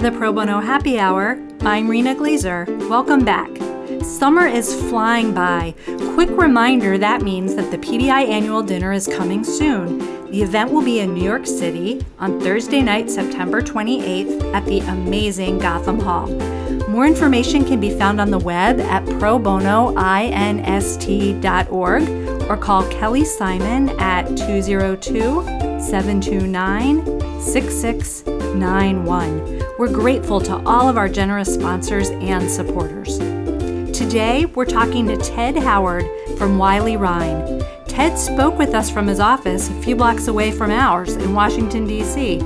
the Pro Bono Happy Hour. I'm Rena Glazer. Welcome back. Summer is flying by. Quick reminder that means that the PBI annual dinner is coming soon. The event will be in New York City on Thursday night, September 28th at the amazing Gotham Hall. More information can be found on the web at probonoinst.org or call Kelly Simon at 202 729 6691. We're grateful to all of our generous sponsors and supporters. Today, we're talking to Ted Howard from Wiley Rein. Ted spoke with us from his office a few blocks away from ours in Washington, D.C.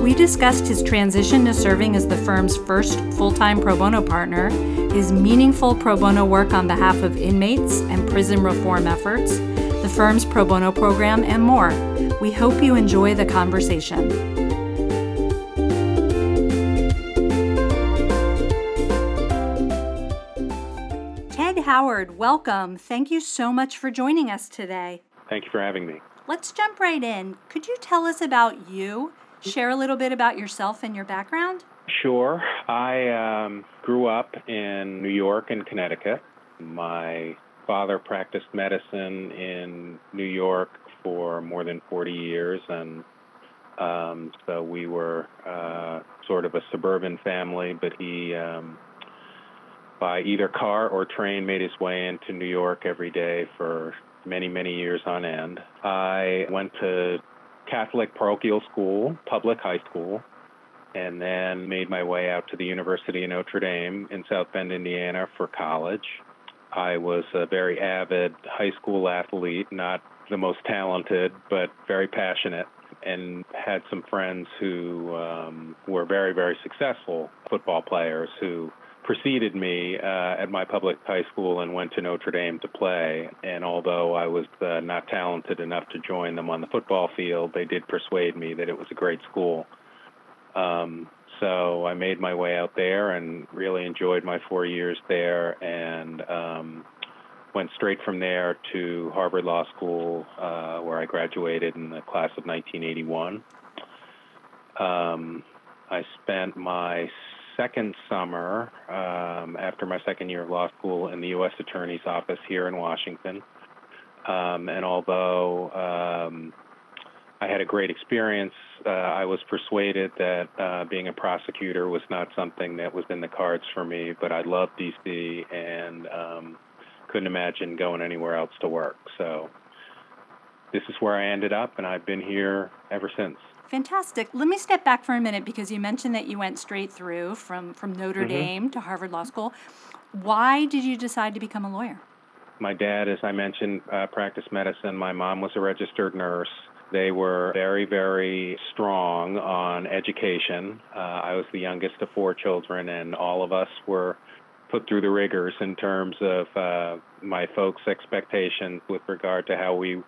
We discussed his transition to serving as the firm's first full time pro bono partner, his meaningful pro bono work on behalf of inmates and prison reform efforts, the firm's pro bono program, and more. We hope you enjoy the conversation. Howard, welcome. Thank you so much for joining us today. Thank you for having me. Let's jump right in. Could you tell us about you share a little bit about yourself and your background? Sure. I um, grew up in New York and Connecticut. My father practiced medicine in New York for more than 40 years, and um, so we were uh, sort of a suburban family, but he, um, by either car or train, made his way into New York every day for many, many years on end. I went to Catholic parochial school, public high school, and then made my way out to the University of Notre Dame in South Bend, Indiana for college. I was a very avid high school athlete, not the most talented, but very passionate, and had some friends who um, were very, very successful football players who preceded me uh, at my public high school and went to Notre Dame to play. And although I was uh, not talented enough to join them on the football field, they did persuade me that it was a great school. Um, so I made my way out there and really enjoyed my four years there and um, went straight from there to Harvard Law School, uh, where I graduated in the class of 1981. Um, I spent my second summer um, after my second year of law school in the U.S. Attorney's Office here in Washington. Um, and although um, I had a great experience, uh, I was persuaded that uh, being a prosecutor was not something that was in the cards for me. But I loved D.C. and um, couldn't imagine going anywhere else to work. So this is where I ended up, and I've been here ever since. Fantastic. Let me step back for a minute because you mentioned that you went straight through from, from Notre mm-hmm. Dame to Harvard Law School. Why did you decide to become a lawyer? My dad, as I mentioned, uh, practiced medicine. My mom was a registered nurse. They were very, very strong on education. Uh, I was the youngest of four children, and all of us were put through the rigors in terms of uh, my folks' expectations with regard to how we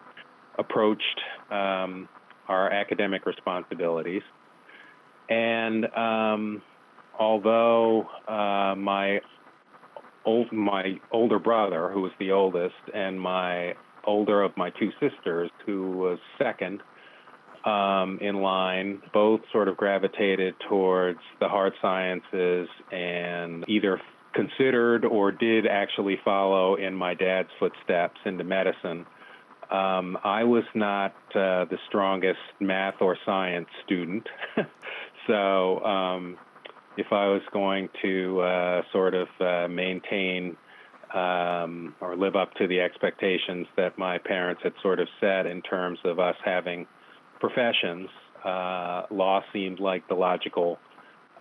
approached um, our academic responsibilities. And um, although uh, my old, my older brother, who was the oldest, and my older of my two sisters, who was second um, in line, both sort of gravitated towards the hard sciences and either considered or did actually follow in my dad's footsteps into medicine. Um, I was not uh, the strongest math or science student, so um, if I was going to uh, sort of uh, maintain um, or live up to the expectations that my parents had sort of set in terms of us having professions, uh, law seemed like the logical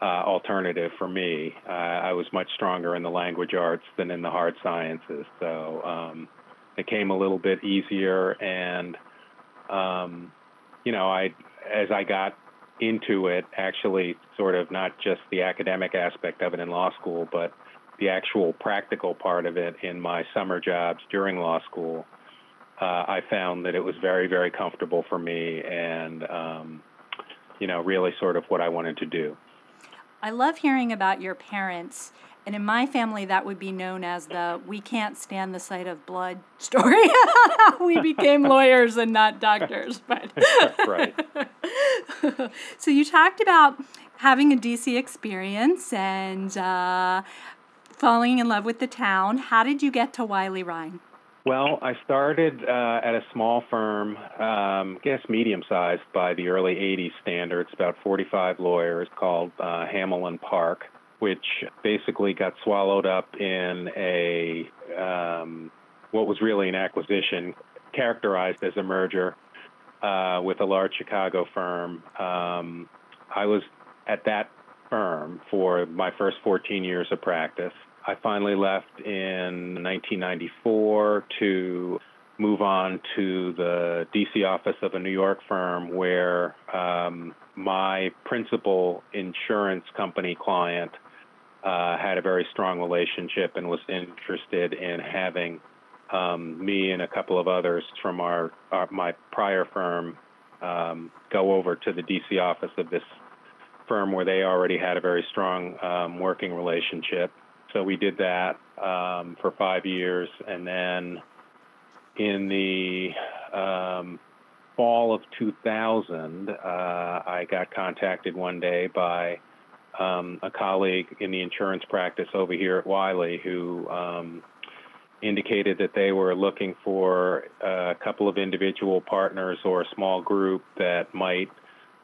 uh, alternative for me. Uh, I was much stronger in the language arts than in the hard sciences, so um, it came a little bit easier. And um, you know, I as I got into it, actually, sort of not just the academic aspect of it in law school, but the actual practical part of it in my summer jobs during law school. Uh, I found that it was very, very comfortable for me, and um, you know, really sort of what I wanted to do. I love hearing about your parents. And in my family, that would be known as the we can't stand the sight of blood story. we became lawyers and not doctors. But right. so you talked about having a DC experience and uh, falling in love with the town. How did you get to Wiley Rein? Well, I started uh, at a small firm, um, I guess medium sized by the early 80s standards, about 45 lawyers, called uh, Hamel Park, which basically got swallowed up in a um, what was really an acquisition, characterized as a merger uh, with a large Chicago firm. Um, I was at that firm for my first 14 years of practice. I finally left in 1994 to move on to the DC office of a New York firm where um, my principal insurance company client uh, had a very strong relationship and was interested in having um, me and a couple of others from our, our my prior firm um, go over to the DC office of this firm where they already had a very strong um, working relationship. So we did that um, for five years, and then in the um, fall of 2000, uh, I got contacted one day by um, a colleague in the insurance practice over here at Wiley who um, indicated that they were looking for a couple of individual partners or a small group that might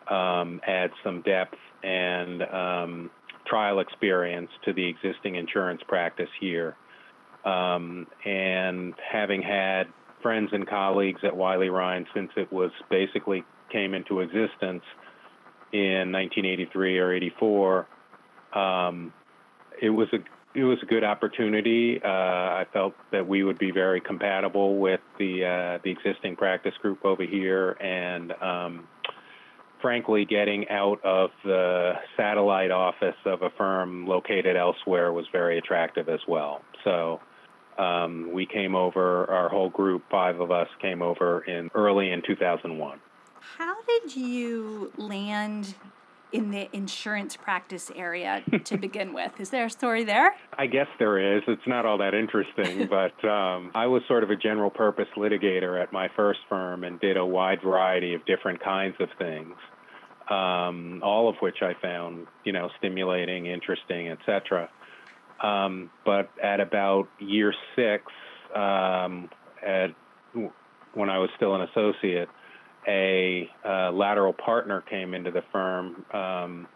um, add some depth and um, trial experience to the existing insurance practice here. Um, and having had friends and colleagues at Wiley Rein since it was basically came into existence in 1983 or 84, um, it was a it was a good opportunity. Uh, I felt that we would be very compatible with the uh, the existing practice group over here, and um, frankly, getting out of the satellite office of a firm located elsewhere was very attractive as well. So. Um, we came over, our whole group, five of us, came over in early in 2001. How did you land in the insurance practice area to begin with. Is there a story there? I guess there is. It's not all that interesting, but um, I was sort of a general purpose litigator at my first firm and did a wide variety of different kinds of things. Um, all of which I found, you know, stimulating, interesting, etc. Um, but at about year six, um, at when I was still an associate, a uh, lateral partner came into the firm um,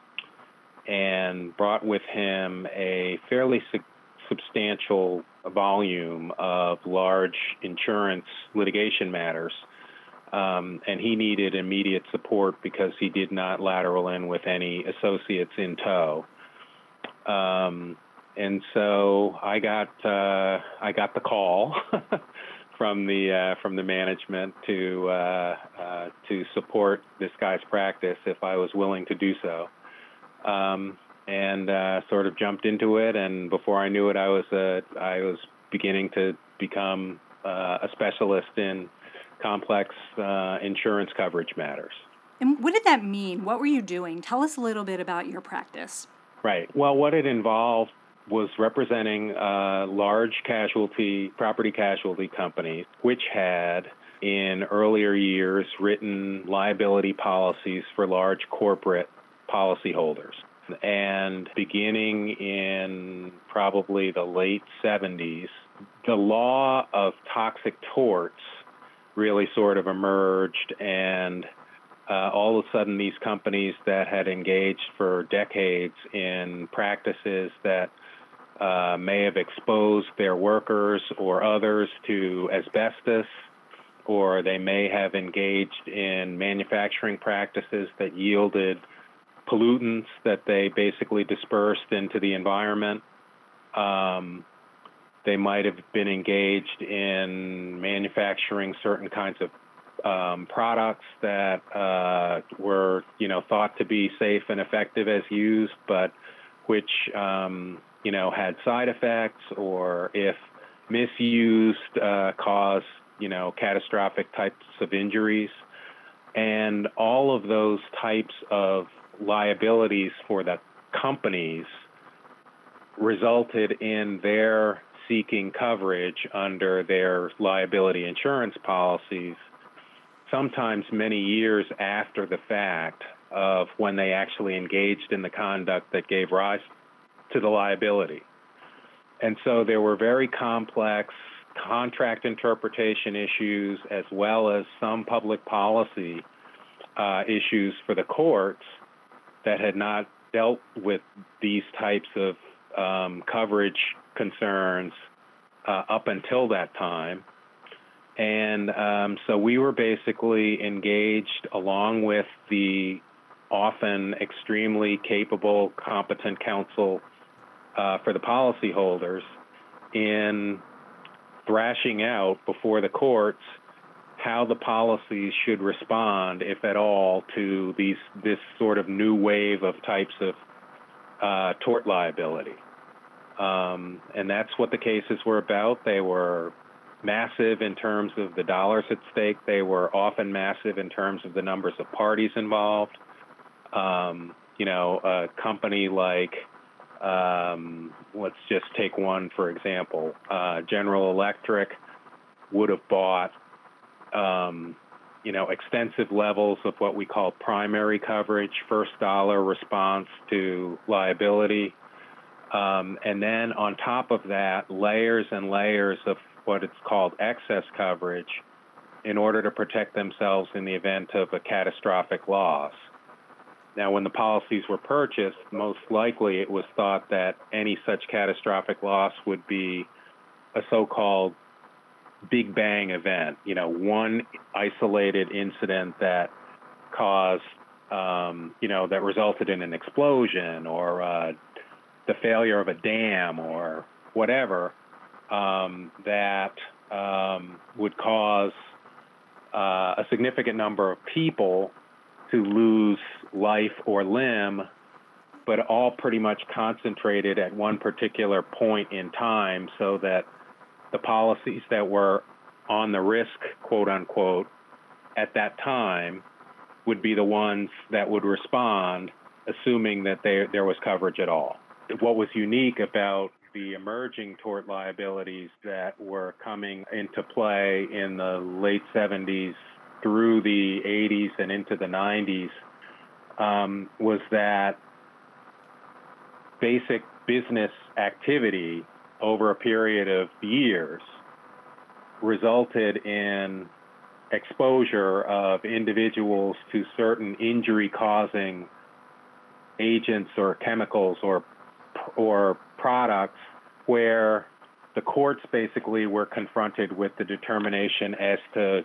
and brought with him a fairly su- substantial volume of large insurance litigation matters. Um, and he needed immediate support because he did not lateral in with any associates in tow. Um, and so I got uh, I got the call from the uh, from the management to uh, uh, to support this guy's practice if I was willing to do so, um, and uh, sort of jumped into it. And before I knew it, I was uh, I was beginning to become uh, a specialist in complex insurance coverage matters. And what did that mean? What were you doing? Tell us a little bit about your practice. Right. Well, what it involved was representing uh, large casualty, property casualty companies, which had in earlier years written liability policies for large corporate policyholders. And beginning in probably the late 70s, the law of toxic torts really sort of emerged, and uh, all of a sudden, these companies that had engaged for decades in practices that uh, may have exposed their workers or others to asbestos, or they may have engaged in manufacturing practices that yielded pollutants that they basically dispersed into the environment. Um, they might have been engaged in manufacturing certain kinds of um, products that uh, were, you know, thought to be safe and effective as used, but which um, you know, had side effects or if misused uh, cause, you know, catastrophic types of injuries. And all of those types of liabilities for the companies resulted in their seeking coverage under their liability insurance policies sometimes many years after the fact of when they actually engaged in the conduct that gave rise to the liability. And so there were very complex contract interpretation issues as well as some public policy uh, issues for the courts that had not dealt with these types of um, coverage concerns uh, up until that time. And um, so we were basically engaged along with the often extremely capable, competent counsel uh, for the policyholders in thrashing out before the courts how the policies should respond, if at all, to these this sort of new wave of types of uh, tort liability. Um, and that's what the cases were about. They were massive in terms of the dollars at stake. They were often massive in terms of the numbers of parties involved. Um, you know, a company like um, let's just take one for example. Uh, General Electric would have bought, um, you know, extensive levels of what we call primary coverage, first dollar response to liability, um, and then on top of that, layers and layers of what it's called excess coverage in order to protect themselves in the event of a catastrophic loss. Now, when the policies were purchased, most likely it was thought that any such catastrophic loss would be a so called big bang event, you know, one isolated incident that caused, um, you know, that resulted in an explosion or uh, the failure of a dam or whatever um, that um, would cause uh, a significant number of people to lose life or limb, but all pretty much concentrated at one particular point in time so that the policies that were on the risk, quote unquote, at that time would be the ones that would respond, assuming that there, there was coverage at all. What was unique about the emerging tort liabilities that were coming into play in the late 70s through the 80s and into the 90s um, was that basic business activity over a period of years resulted in exposure of individuals to certain injury causing agents or chemicals or or products where the courts basically were confronted with the determination as to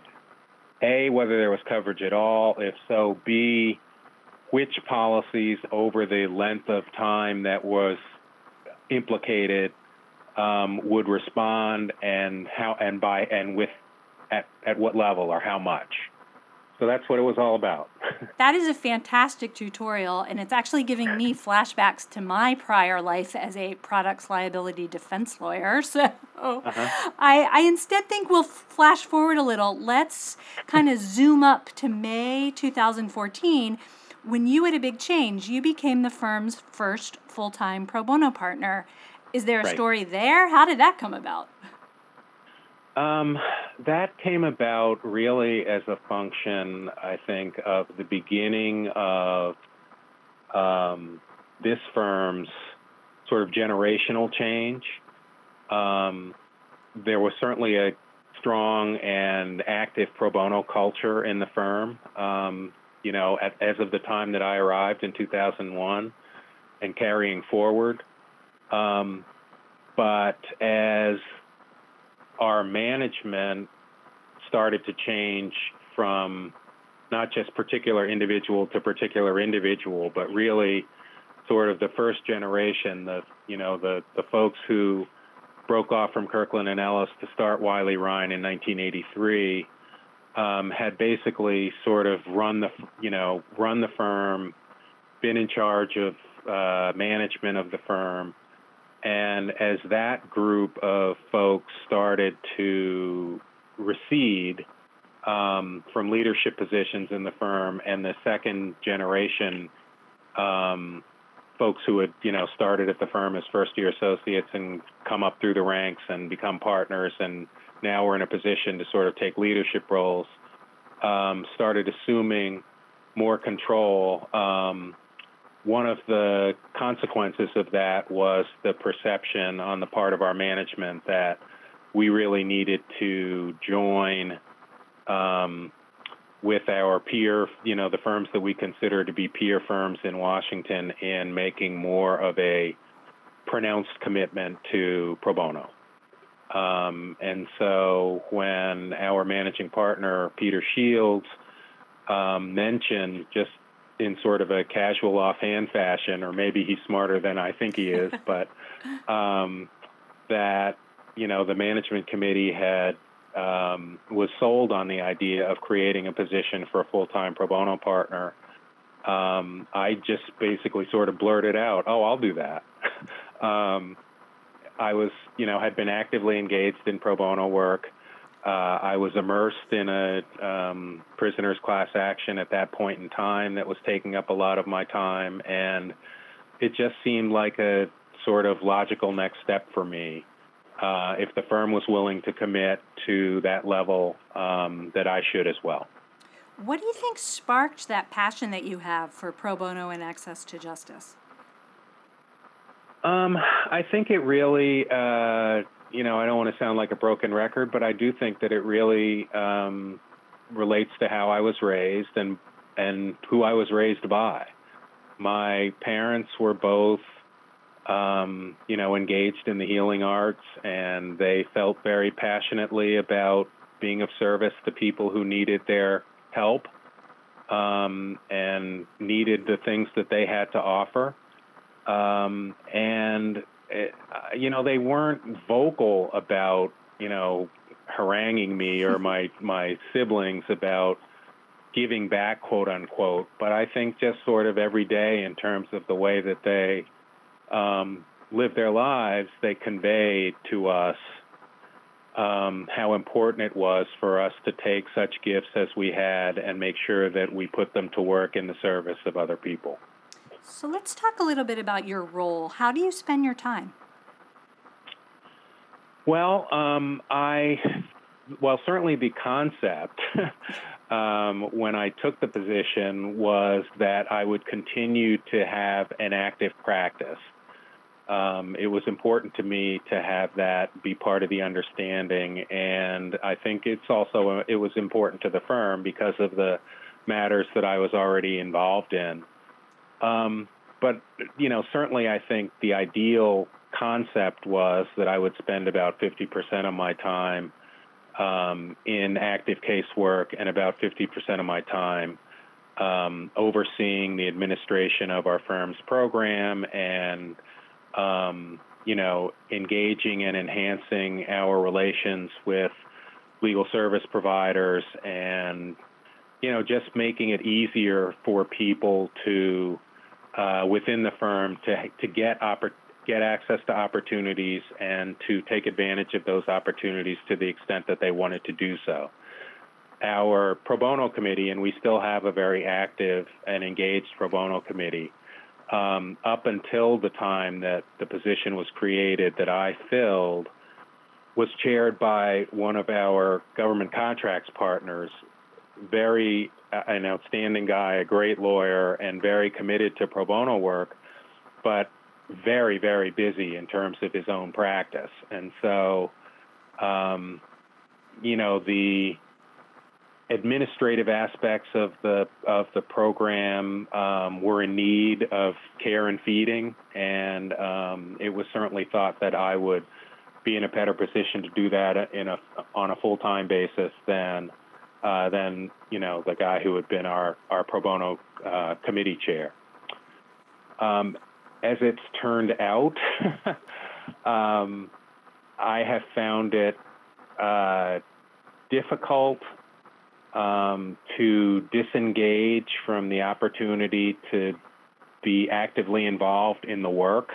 a, whether there was coverage at all, if so, B, which policies over the length of time that was implicated um, would respond and how and by and with at, at what level or how much. So that's what it was all about. that is a fantastic tutorial, and it's actually giving me flashbacks to my prior life as a products liability defense lawyer. So uh-huh. I, I instead think we'll flash forward a little. Let's kind of zoom up to May 2014 when you had a big change. You became the firm's first full time pro bono partner. Is there a right. story there? How did that come about? Um, that came about really as a function, I think, of the beginning of um, this firm's sort of generational change. Um, there was certainly a strong and active pro bono culture in the firm. Um, you know, at, as of the time that I arrived in 2001 and carrying forward. Um, but as our management started to change from not just particular individual to particular individual, but really sort of the first generation, the you know the the folks who broke off from Kirkland and Ellis to start Wiley Rein in 1983, um, had basically sort of run the you know run the firm, been in charge of uh, management of the firm, and as that group of folks started to recede um, from leadership positions in the firm, and the second generation um, folks who had, you know, started at the firm as first-year associates and come up through the ranks and become partners, and now we're in a position to sort of take leadership roles, um, started assuming more control. Um, one of the consequences of that was the perception on the part of our management that we really needed to join um, with our peer, you know, the firms that we consider to be peer firms in Washington in making more of a pronounced commitment to pro bono. Um, and so when our managing partner, Peter Shields, um, mentioned just in sort of a casual offhand fashion, or maybe he's smarter than I think he is, but um, that you know the management committee had um, was sold on the idea of creating a position for a full-time pro bono partner. Um, I just basically sort of blurted out, "Oh, I'll do that." I was, you know, had been actively engaged in pro bono work. Uh, I was immersed in a um, prisoner's class action at that point in time that was taking up a lot of my time, and it just seemed like a sort of logical next step for me. Uh, if the firm was willing to commit to that level, um, that I should as well. What do you think sparked that passion that you have for pro bono and access to justice? Um, I think it really uh, you know, I don't want to sound like a broken record, but I do think that it really um, relates to how I was raised and and who I was raised by. My parents were both, um, you know, engaged in the healing arts, and they felt very passionately about being of service to people who needed their help um, and needed the things that they had to offer. Um, and it, uh, you know, they weren't vocal about, you know, haranguing me or my my siblings about giving back, quote unquote. But I think just sort of every day, in terms of the way that they um, live their lives, they convey to us um, how important it was for us to take such gifts as we had and make sure that we put them to work in the service of other people. So let's talk a little bit about your role. How do you spend your time? Well, um, I, well, certainly the concept um, when I took the position was that I would continue to have an active practice. Um, it was important to me to have that be part of the understanding, and I think it's also it was important to the firm because of the matters that I was already involved in. Um, but you know, certainly, I think the ideal concept was that I would spend about 50% of my time um, in active casework and about 50% of my time um, overseeing the administration of our firm's program and um, you know engaging and enhancing our relations with legal service providers and you know just making it easier for people to uh, within the firm to to get oppor- get access to opportunities and to take advantage of those opportunities to the extent that they wanted to do so. Our pro bono committee, and we still have a very active and engaged pro bono committee. Um, up until the time that the position was created that I filled, was chaired by one of our government contracts partners, very an outstanding guy, a great lawyer, and very committed to pro bono work, but very, very busy in terms of his own practice. And so, um, you know, the administrative aspects of the of the program um, were in need of care and feeding, and um, it was certainly thought that I would be in a better position to do that in a on a full time basis than uh, than you know the guy who had been our our pro bono uh, committee chair. Um, as it's turned out, um, I have found it uh, difficult um, to disengage from the opportunity to be actively involved in the work.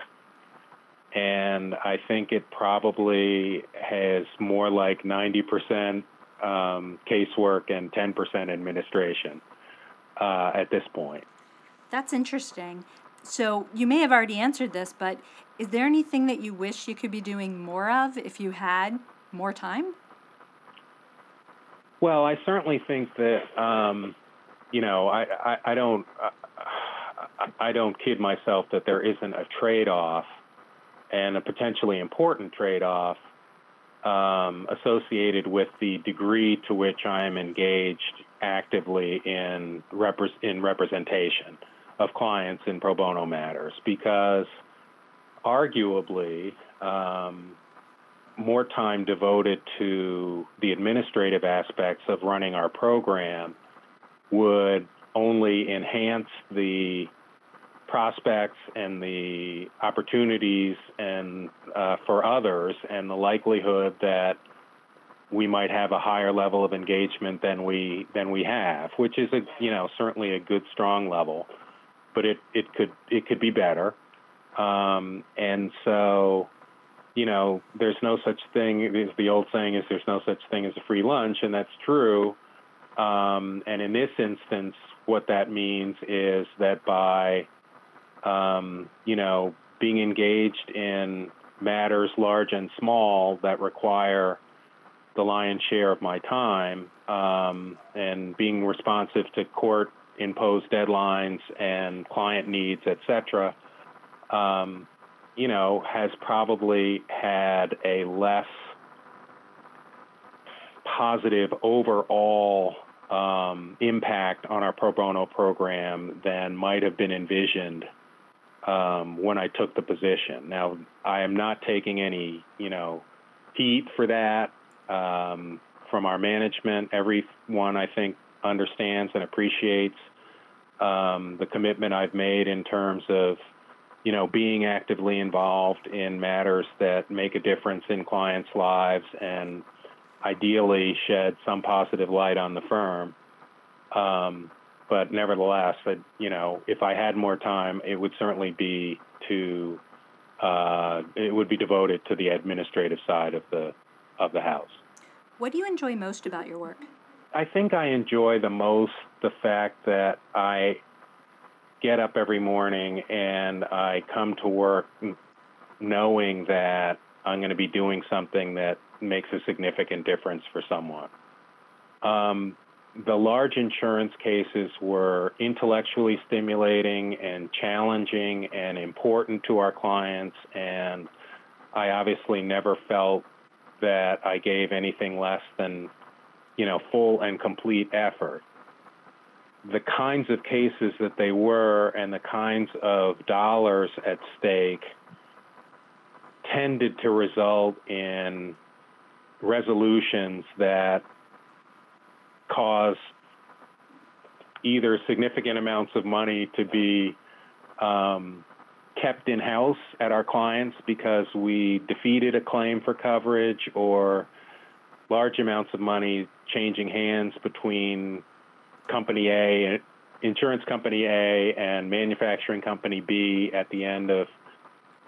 And I think it probably has more like 90% um, casework and 10% administration uh, at this point. That's interesting. So you may have already answered this, but is there anything that you wish you could be doing more of if you had more time? Well, I certainly think that um, you know, I, I, I don't uh, I don't kid myself that there isn't a trade-off and a potentially important trade-off um, associated with the degree to which I am engaged actively in repre- in representation of clients in pro bono matters, because arguably. Um, more time devoted to the administrative aspects of running our program would only enhance the prospects and the opportunities and uh, for others and the likelihood that we might have a higher level of engagement than we than we have, which is a you know certainly a good strong level, but it it could it could be better, um, and so you know, there's no such thing. The old saying is there's no such thing as a free lunch, and that's true. Um, and in this instance, what that means is that by, um, you know, being engaged in matters large and small that require the lion's share of my time, um, and being responsive to court imposed deadlines and client needs, et cetera, um, you know, has probably had a less positive overall um, impact on our pro bono program than might have been envisioned um, when I took the position. Now, I am not taking any, you know, heat for that um, from our management. Everyone, I think, understands and appreciates um, the commitment I've made in terms of you know, being actively involved in matters that make a difference in clients' lives and ideally shed some positive light on the firm. Um, but nevertheless, you know, if I had more time, it would certainly be to uh, it would be devoted to the administrative side of the of the house. What do you enjoy most about your work? I think I enjoy the most the fact that I get up every morning and I come to work knowing that I'm going to be doing something that makes a significant difference for someone. Um, the large insurance cases were intellectually stimulating and challenging and important to our clients, and I obviously never felt that I gave anything less than, you know, full and complete effort. The kinds of cases that they were and the kinds of dollars at stake tended to result in resolutions that cause either significant amounts of money to be um, kept in house at our clients because we defeated a claim for coverage or large amounts of money changing hands between company A, insurance company A, and manufacturing company B at the end of,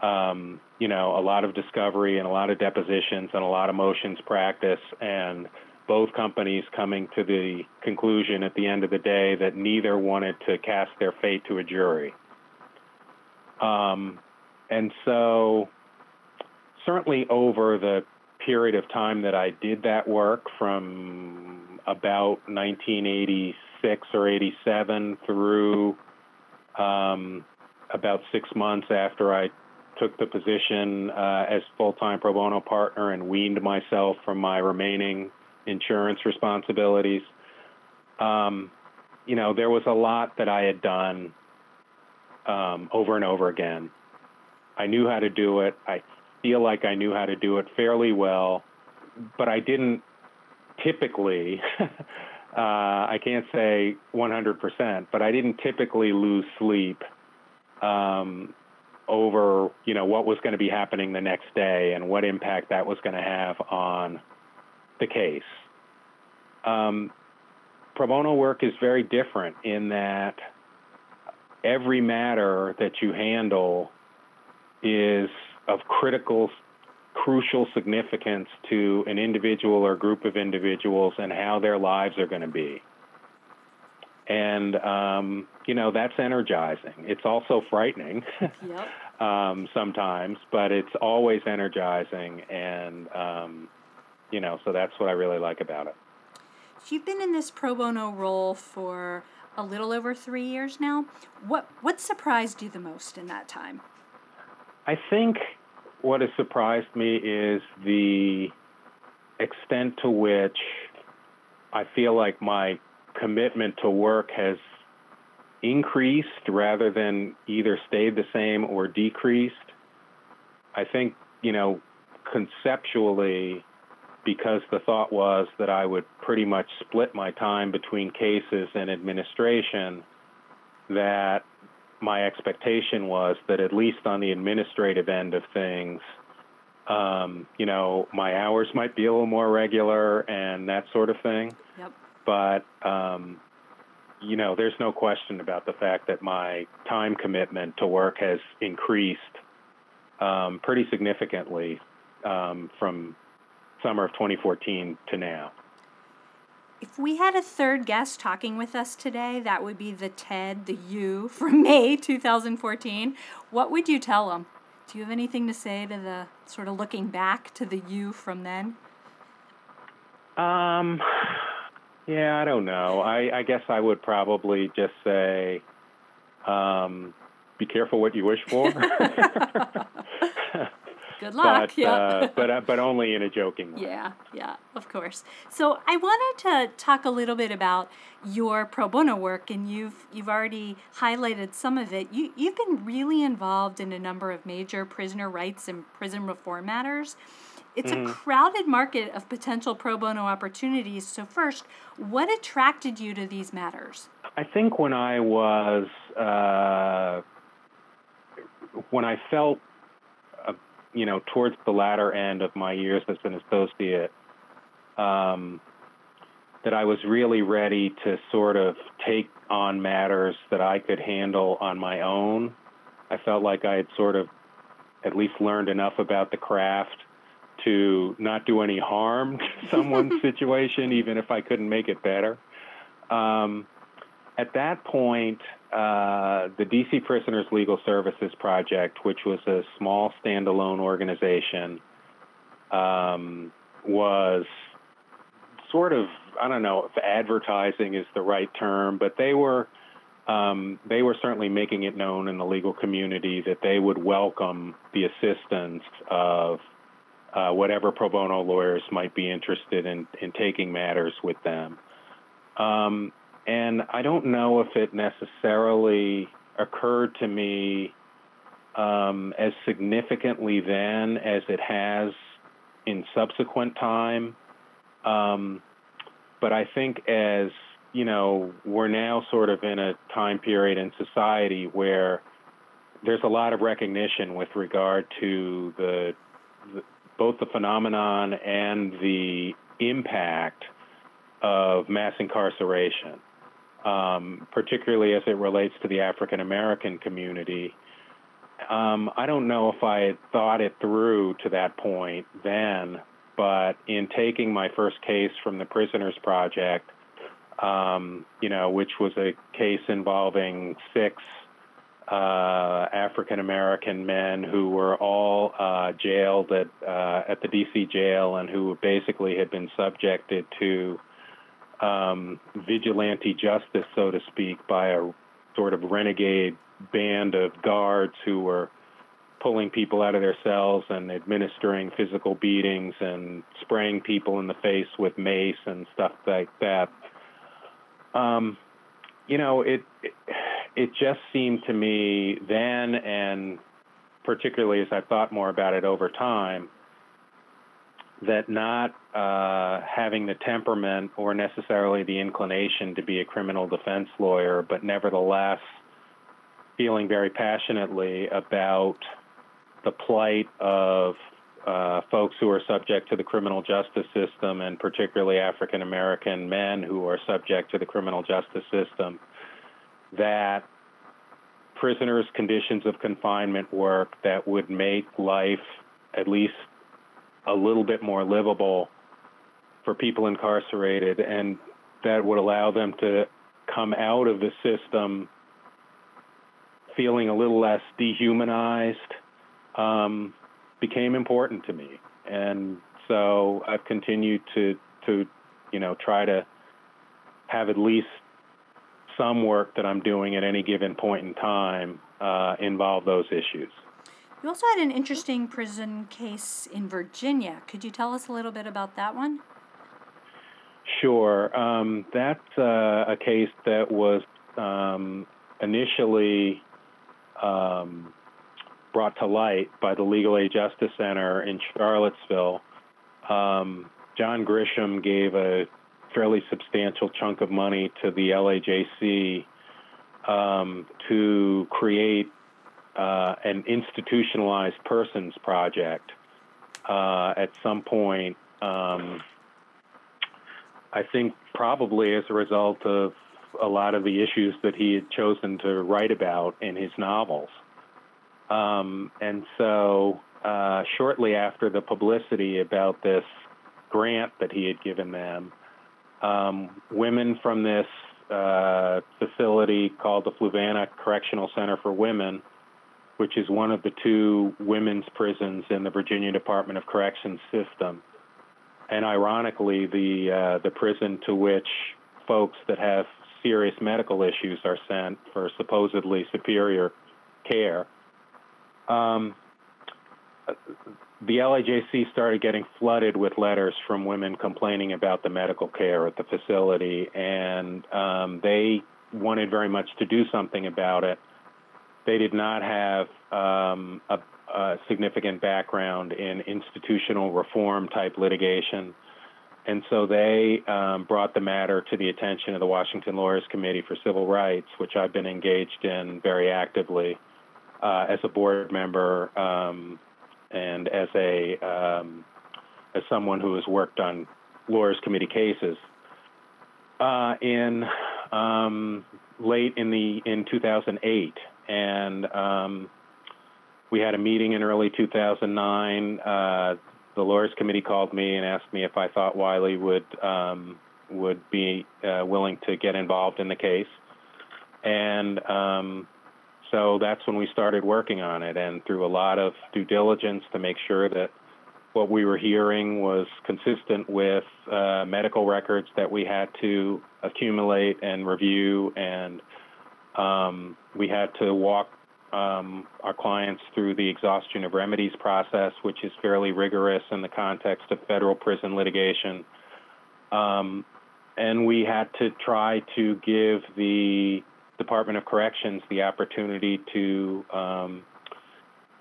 um, you know, a lot of discovery and a lot of depositions and a lot of motions practice, and both companies coming to the conclusion at the end of the day that neither wanted to cast their fate to a jury. Um, and so, certainly over the period of time that I did that work from about 1986 or 87 through um, about six months after I took the position uh, as full-time pro bono partner and weaned myself from my remaining insurance responsibilities. Um, you know, there was a lot that I had done um, over and over again. I knew how to do it. I feel like I knew how to do it fairly well, but I didn't typically uh, I can't say 100%, but I didn't typically lose sleep um, over you know what was going to be happening the next day and what impact that was going to have on the case. Um, pro bono work is very different in that every matter that you handle is of critical crucial significance to an individual or group of individuals and how their lives are going to be. And, um, you know, that's energizing. It's also frightening yep. um, sometimes, but it's always energizing. And, um, you know, so that's what I really like about it. You've been in this pro bono role for a little over three years now. What what surprised you the most in that time? I think what has surprised me is the extent to which I feel like my commitment to work has increased rather than either stayed the same or decreased. I think, you know, conceptually, because the thought was that I would pretty much split my time between cases and administration, that my expectation was that at least on the administrative end of things, um, you know, my hours might be a little more regular and that sort of thing. Yep. But, um, you know, there's no question about the fact that my time commitment to work has increased um, pretty significantly um, from summer of 2014 to now. If we had a third guest talking with us today, that would be the Ted, the you from May 2014. What would you tell them? Do you have anything to say to the sort of looking back to the you from then? Um, yeah, I don't know. I, I guess I would probably just say, um, be careful what you wish for. Good luck. but yeah. uh, but uh, but only in a joking way. Yeah, yeah, of course. So I wanted to talk a little bit about your pro bono work, and you've you've already highlighted some of it. You you've been really involved in a number of major prisoner rights and prison reform matters. It's Mm. a crowded market of potential pro bono opportunities. So first, what attracted you to these matters? I think when I was uh, when I felt you know towards the latter end of my years as an associate um, that I was really ready to sort of take on matters that I could handle on my own. I felt like I had sort of at least learned enough about the craft to not do any harm to someone's situation, even if I couldn't make it better. Um, at that point, uh, the DC Prisoners Legal Services Project, which was a small standalone organization, um, was sort of I don't know if advertising is the right term, but they were um, they were certainly making it known in the legal community that they would welcome the assistance of uh, whatever pro bono lawyers might be interested in, in taking matters with them. Um, and I don't know if it necessarily occurred to me um, as significantly then as it has in subsequent time. Um, but I think as you know, we're now sort of in a time period in society where there's a lot of recognition with regard to the, the both the phenomenon and the impact of mass incarceration, um, particularly as it relates to the African American community. Um, I don't know if I had thought it through to that point then, but in taking my first case from the Prisoners Project, um, you know, which was a case involving six uh, African American men who were all uh, jailed at uh, at the DC jail and who basically had been subjected to um, vigilante justice, so to speak, by a sort of renegade band of guards who were pulling people out of their cells and administering physical beatings and spraying people in the face with mace and stuff like that. Um, you know, it, it it just seemed to me then, and particularly as I thought more about it over time, that not uh, having the temperament or necessarily the inclination to be a criminal defense lawyer, but nevertheless feeling very passionately about the plight of uh, folks who are subject to the criminal justice system, and particularly African American men who are subject to the criminal justice system, that prisoners' conditions of confinement work that would make life at least a little bit more livable for people incarcerated, and that would allow them to come out of the system feeling a little less dehumanized um, became important to me, and so I've continued to to you know try to have at least some work that I'm doing at any given point in time uh, involve those issues. You also had an interesting prison case in Virginia. Could you tell us a little bit about that one? Sure. Um, that's uh, a case that was um, initially um, brought to light by the Legal Aid Justice Center in Charlottesville. Um, John Grisham gave a fairly substantial chunk of money to the LAJC um, to create uh, an institutionalized persons project. Uh, at some point, um, I think probably as a result of a lot of the issues that he had chosen to write about in his novels. Um, and so, uh, shortly after the publicity about this grant that he had given them, um, women from this uh, facility called the Fluvanna Correctional Center for Women, which is one of the two women's prisons in the Virginia Department of Corrections system, and ironically, the uh, the prison to which folks that have serious medical issues are sent for supposedly superior care. Um, the LAJC started getting flooded with letters from women complaining about the medical care at the facility, and um, they wanted very much to do something about it. They did not have um, a, a significant background in institutional reform type litigation. And so they um, brought the matter to the attention of the Washington Lawyers Committee for Civil Rights, which I've been engaged in very actively uh, as a board member um, and as a um, as someone who has worked on Lawyers Committee cases. Uh, in um, late in the in 2008, and um, we had a meeting in early 2009. Uh, the lawyers committee called me and asked me if I thought Wiley would um, would be uh, willing to get involved in the case, and um, so that's when we started working on it. And through a lot of due diligence to make sure that what we were hearing was consistent with uh, medical records that we had to accumulate and review, and um, we had to walk um, our clients through the exhaustion of remedies process, which is fairly rigorous in the context of federal prison litigation. Um, and we had to try to give the Department of Corrections the opportunity to um,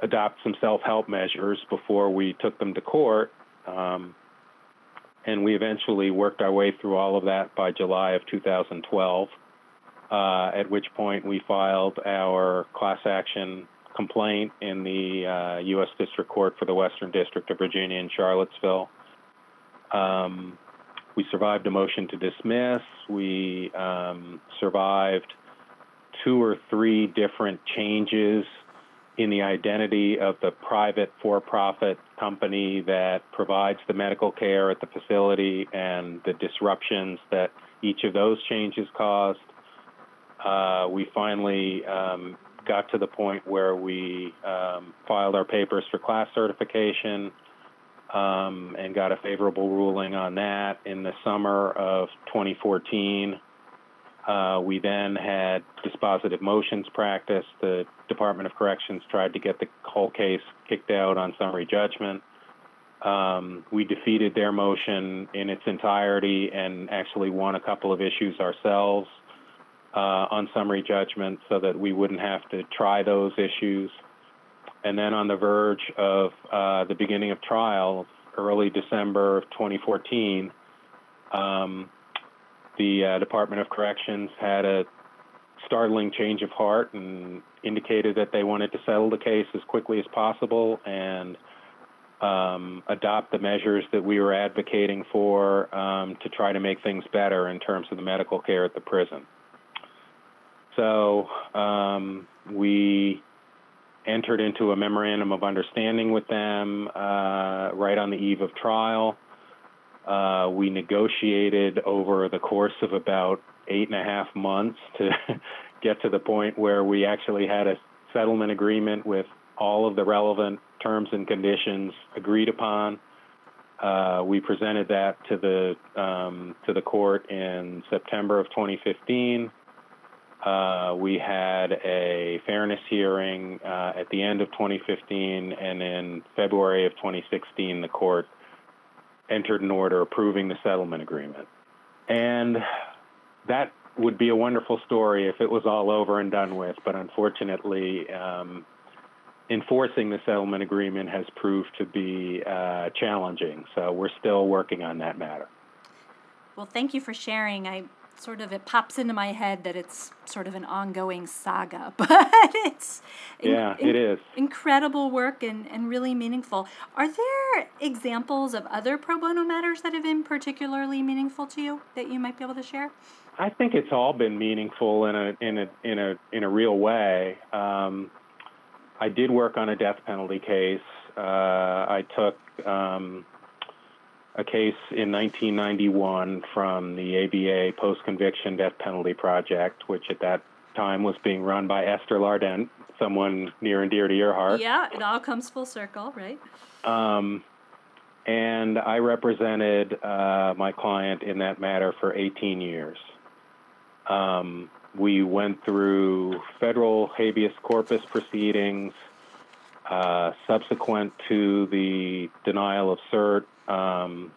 adopt some self help measures before we took them to court. Um, and we eventually worked our way through all of that by July of 2012 uh, at which point we filed our class action complaint in the uh, U.S. District Court for the Western District of Virginia in Charlottesville. Um, we survived a motion to dismiss. We um, survived two or three different changes in the identity of the private for profit company that provides the medical care at the facility and the disruptions that each of those changes caused uh, we finally um, got to the point where we um, filed our papers for class certification um, and got a favorable ruling on that in the summer of 2014. Uh, we then had dispositive motions practice. The Department of Corrections tried to get the whole case kicked out on summary judgment. Um, we defeated their motion in its entirety and actually won a couple of issues ourselves uh, on summary judgment so that we wouldn't have to try those issues. And then on the verge of uh, the beginning of trial, early December of 2014, um, the uh, Department of Corrections had a startling change of heart and indicated that they wanted to settle the case as quickly as possible and um, adopt the measures that we were advocating for um, to try to make things better in terms of the medical care at the prison. So um, we entered into a memorandum of understanding with them uh, right on the eve of trial. Uh, we negotiated over the course of about eight and a half months to get to the point where we actually had a settlement agreement with all of the relevant terms and conditions agreed upon. Uh, we presented that to the um, to the court in September of 2015. Uh, we had a fairness hearing uh, at the end of 2015, and in February of 2016, the court entered an order approving the settlement agreement. And that would be a wonderful story if it was all over and done with, but unfortunately, um, enforcing the settlement agreement has proved to be uh, challenging. So we're still working on that matter. Well, thank you for sharing. I sort of it pops into my head that it's sort of an ongoing saga, but it's yeah, in, it is incredible work and, and really meaningful. Are there examples of other pro bono matters that have been particularly meaningful to you that you might be able to share? I think it's all been meaningful in a in a in a in a real way. Um, I did work on a death penalty case. Uh, I took um, a case in 1991 from the ABA Post Conviction Death Penalty Project, which at that time was being run by Esther Lardent, someone near and dear to your heart. Yeah, it all comes full circle, right? Um, and I represented uh, my client in that matter for 18 years. Um, we went through federal habeas corpus proceedings. Uh, subsequent to the denial of cert, um,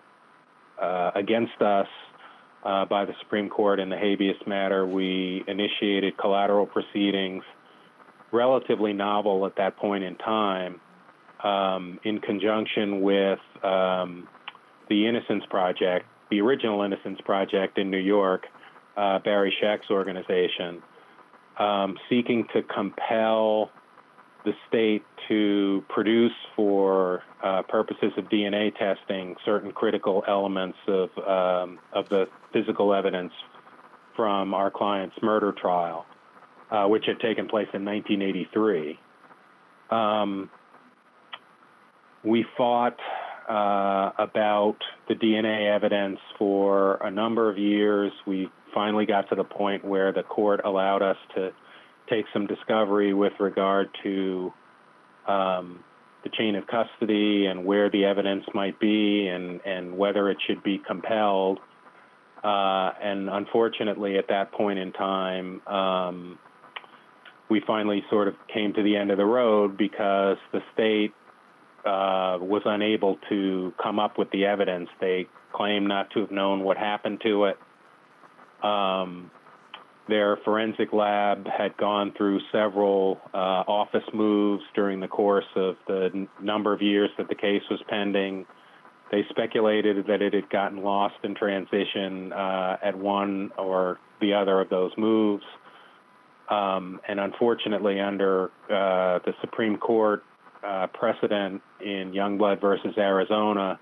uh, against us uh, by the Supreme Court in the habeas matter. We initiated collateral proceedings, relatively novel at that point in time, um, in conjunction with um, the Innocence Project, the original Innocence Project in New York, uh, Barry Scheck's organization, um, seeking to compel the state to produce for uh, purposes of DNA testing certain critical elements of um, of the physical evidence from our client's murder trial, uh, which had taken place in 1983. Um, we fought uh, about the DNA evidence for a number of years. We finally got to the point where the court allowed us to take some discovery with regard to um, the chain of custody and where the evidence might be and, and whether it should be compelled. Uh, and unfortunately, at that point in time, um, we finally sort of came to the end of the road because the state uh, was unable to come up with the evidence. They claim not to have known what happened to it. Um, their forensic lab had gone through several uh, office moves during the course of the n- number of years that the case was pending. They speculated that it had gotten lost in transition uh, at one or the other of those moves. Um, and unfortunately, under uh, the Supreme Court uh, precedent in Youngblood versus Arizona,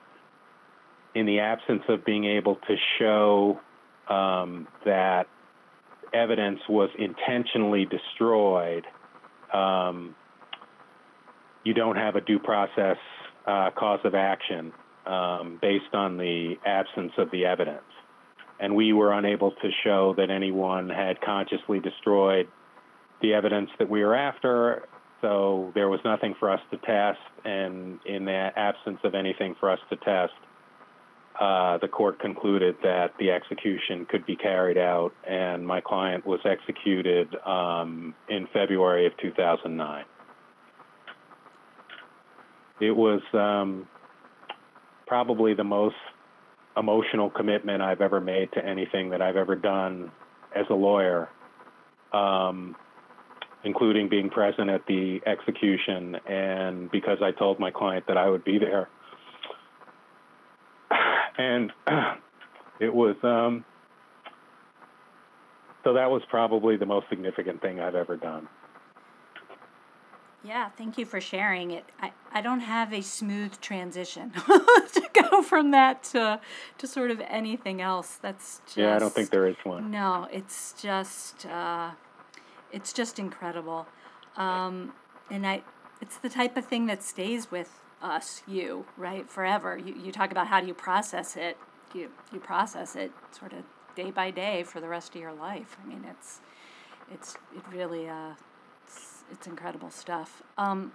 in the absence of being able to show um, that evidence was intentionally destroyed, um, you don't have a due process uh, cause of action um, based on the absence of the evidence. And we were unable to show that anyone had consciously destroyed the evidence that we were after, so there was nothing for us to test. And in the absence of anything for us to test, uh, the court concluded that the execution could be carried out, and my client was executed um, in February of 2009. It was um, probably the most emotional commitment I've ever made to anything that I've ever done as a lawyer, um, including being present at the execution. And because I told my client that I would be there, and it was um, so that was probably the most significant thing I've ever done. Yeah, thank you for sharing it. I, I don't have a smooth transition to go from that to to sort of anything else. That's just, yeah, I don't think there is one. No, it's just uh, it's just incredible, um, and I it's the type of thing that stays with us, you, right, forever. You, you talk about how do you process it. You, you process it sort of day by day for the rest of your life. I mean, it's, it's, it really, uh, it's, it's incredible stuff. Um,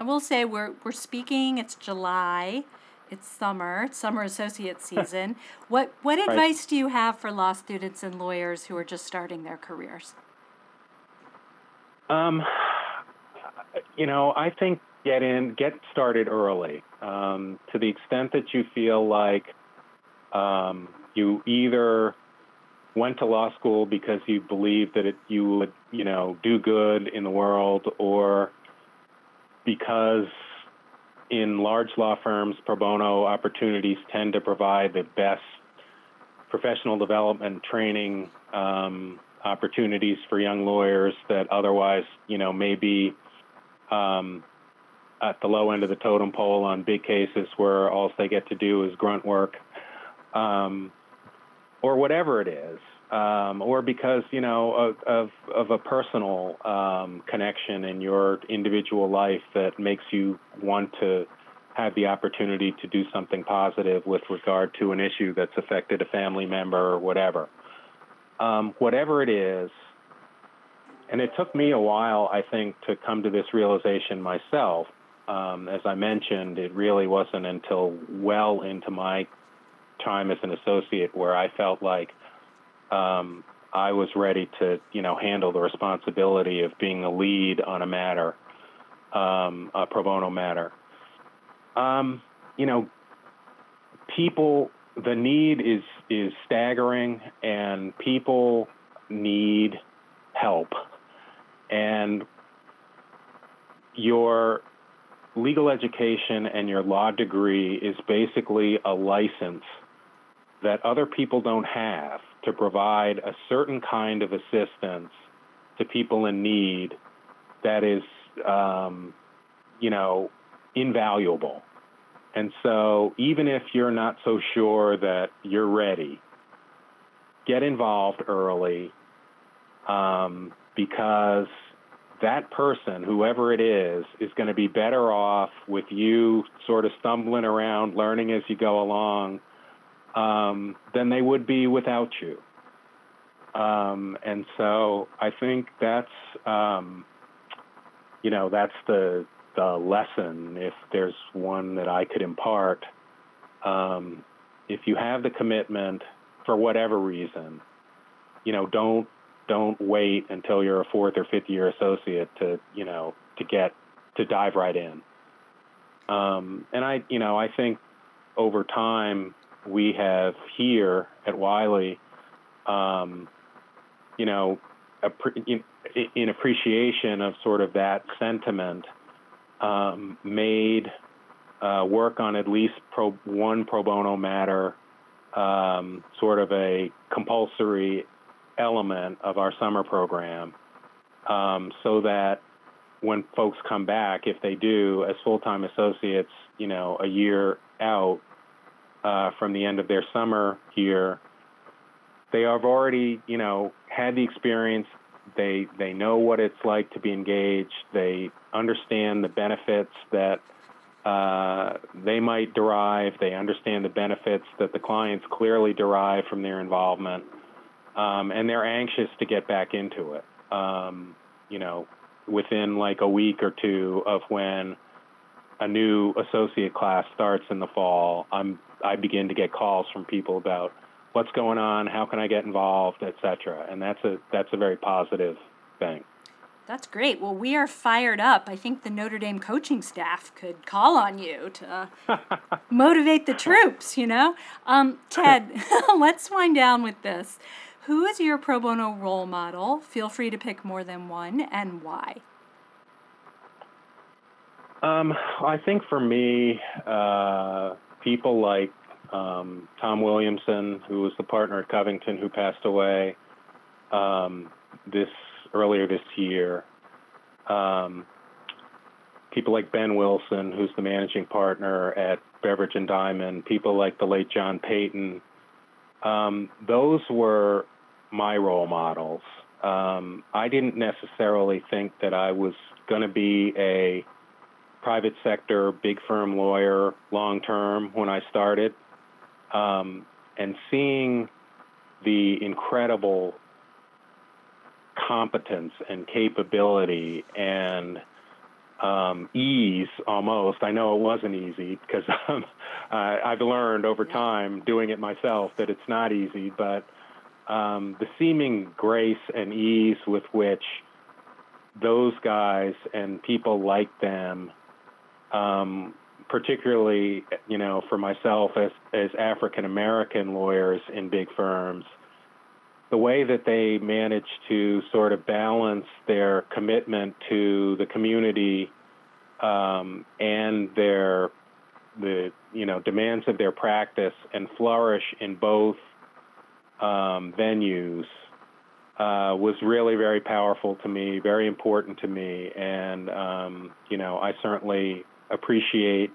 I will say we're, we're speaking, it's July, it's summer, it's summer associate season. what, what advice right. do you have for law students and lawyers who are just starting their careers? Um, you know, I think get in, get started early. Um, to the extent that you feel like um, you either went to law school because you believed that it, you would, you know, do good in the world, or because in large law firms, pro bono opportunities tend to provide the best professional development training um, opportunities for young lawyers that otherwise, you know, may be um, at the low end of the totem pole on big cases where all they get to do is grunt work, um, or whatever it is, um, or because you know of of, a personal um, connection in your individual life that makes you want to have the opportunity to do something positive with regard to an issue that's affected a family member or whatever. Um, whatever it is, and it took me a while, I think, to come to this realization myself. Um, as I mentioned, it really wasn't until well into my time as an associate where I felt like um, I was ready to, you know, handle the responsibility of being a lead on a matter, um, a pro bono matter. Um, you know, people, the need is is staggering, and people need help. And your legal education and your law degree is basically a license that other people don't have to provide a certain kind of assistance to people in need that is, um, you know, invaluable. And so, even if you're not so sure that you're ready, get involved early um, because that person, whoever it is, is going to be better off with you sort of stumbling around, learning as you go along, um, than they would be without you. Um, and so I think that's, um, you know, that's the the lesson, if there's one that I could impart, um, if you have the commitment for whatever reason, you know, don't don't wait until you're a fourth or fifth year associate to you know to get to dive right in. Um, and I you know I think over time we have here at Wiley, um, you know, in, in appreciation of sort of that sentiment um, made uh, work on at least pro, one pro bono matter um, sort of a compulsory element of our summer program um, so that when folks come back, if they do, as full time associates, you know, a year out uh, from the end of their summer here, they have already, you know, had the experience, they they know what it's like to be engaged. They understand the benefits that uh, they might derive. They understand the benefits that the clients clearly derive from their involvement, um, and they're anxious to get back into it. Um, you know, within like a week or two of when a new associate class starts in the fall, I'm I begin to get calls from people about what's going on, how can I get involved, etc. And that's a that's a very positive thing. That's great. Well, we are fired up. I think the Notre Dame coaching staff could call on you to motivate the troops, you know? Um, Ted, let's wind down with this. Who is your pro bono role model? Feel free to pick more than one and why. Um, I think for me, uh, people like um, Tom Williamson, who was the partner at Covington, who passed away um, this earlier this year. Um, people like Ben Wilson, who's the managing partner at Beveridge and Diamond. People like the late John Payton. Um, those were my role models. Um, I didn't necessarily think that I was going to be a private sector big firm lawyer long term when I started um, and seeing the incredible competence and capability and um, ease almost. I know it wasn't easy because um, uh, I've learned over time doing it myself that it's not easy, but um, the seeming grace and ease with which those guys and people like them, um, particularly, you know, for myself as, as African American lawyers in big firms, the way that they manage to sort of balance their commitment to the community um, and their the you know demands of their practice and flourish in both um, venues uh, was really very powerful to me, very important to me, and um, you know I certainly appreciate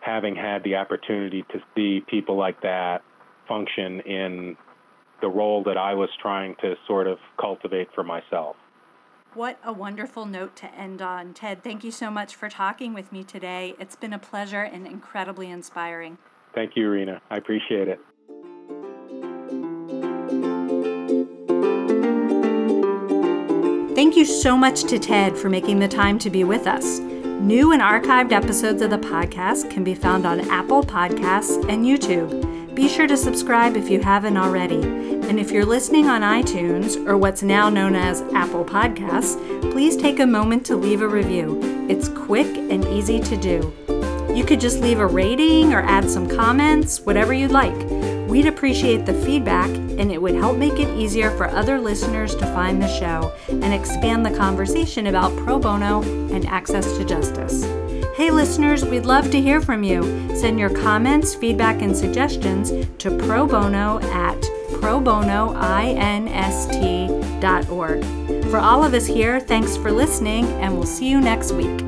having had the opportunity to see people like that function in the role that I was trying to sort of cultivate for myself. What a wonderful note to end on. Ted, thank you so much for talking with me today. It's been a pleasure and incredibly inspiring. Thank you, Rena. I appreciate it. Thank you so much to Ted for making the time to be with us. New and archived episodes of the podcast can be found on Apple Podcasts and YouTube. Be sure to subscribe if you haven't already. And if you're listening on iTunes or what's now known as Apple Podcasts, please take a moment to leave a review. It's quick and easy to do. You could just leave a rating or add some comments, whatever you'd like. We'd appreciate the feedback, and it would help make it easier for other listeners to find the show and expand the conversation about pro bono and access to justice. Hey, listeners, we'd love to hear from you. Send your comments, feedback, and suggestions to pro bono at probonoinst.org. For all of us here, thanks for listening, and we'll see you next week.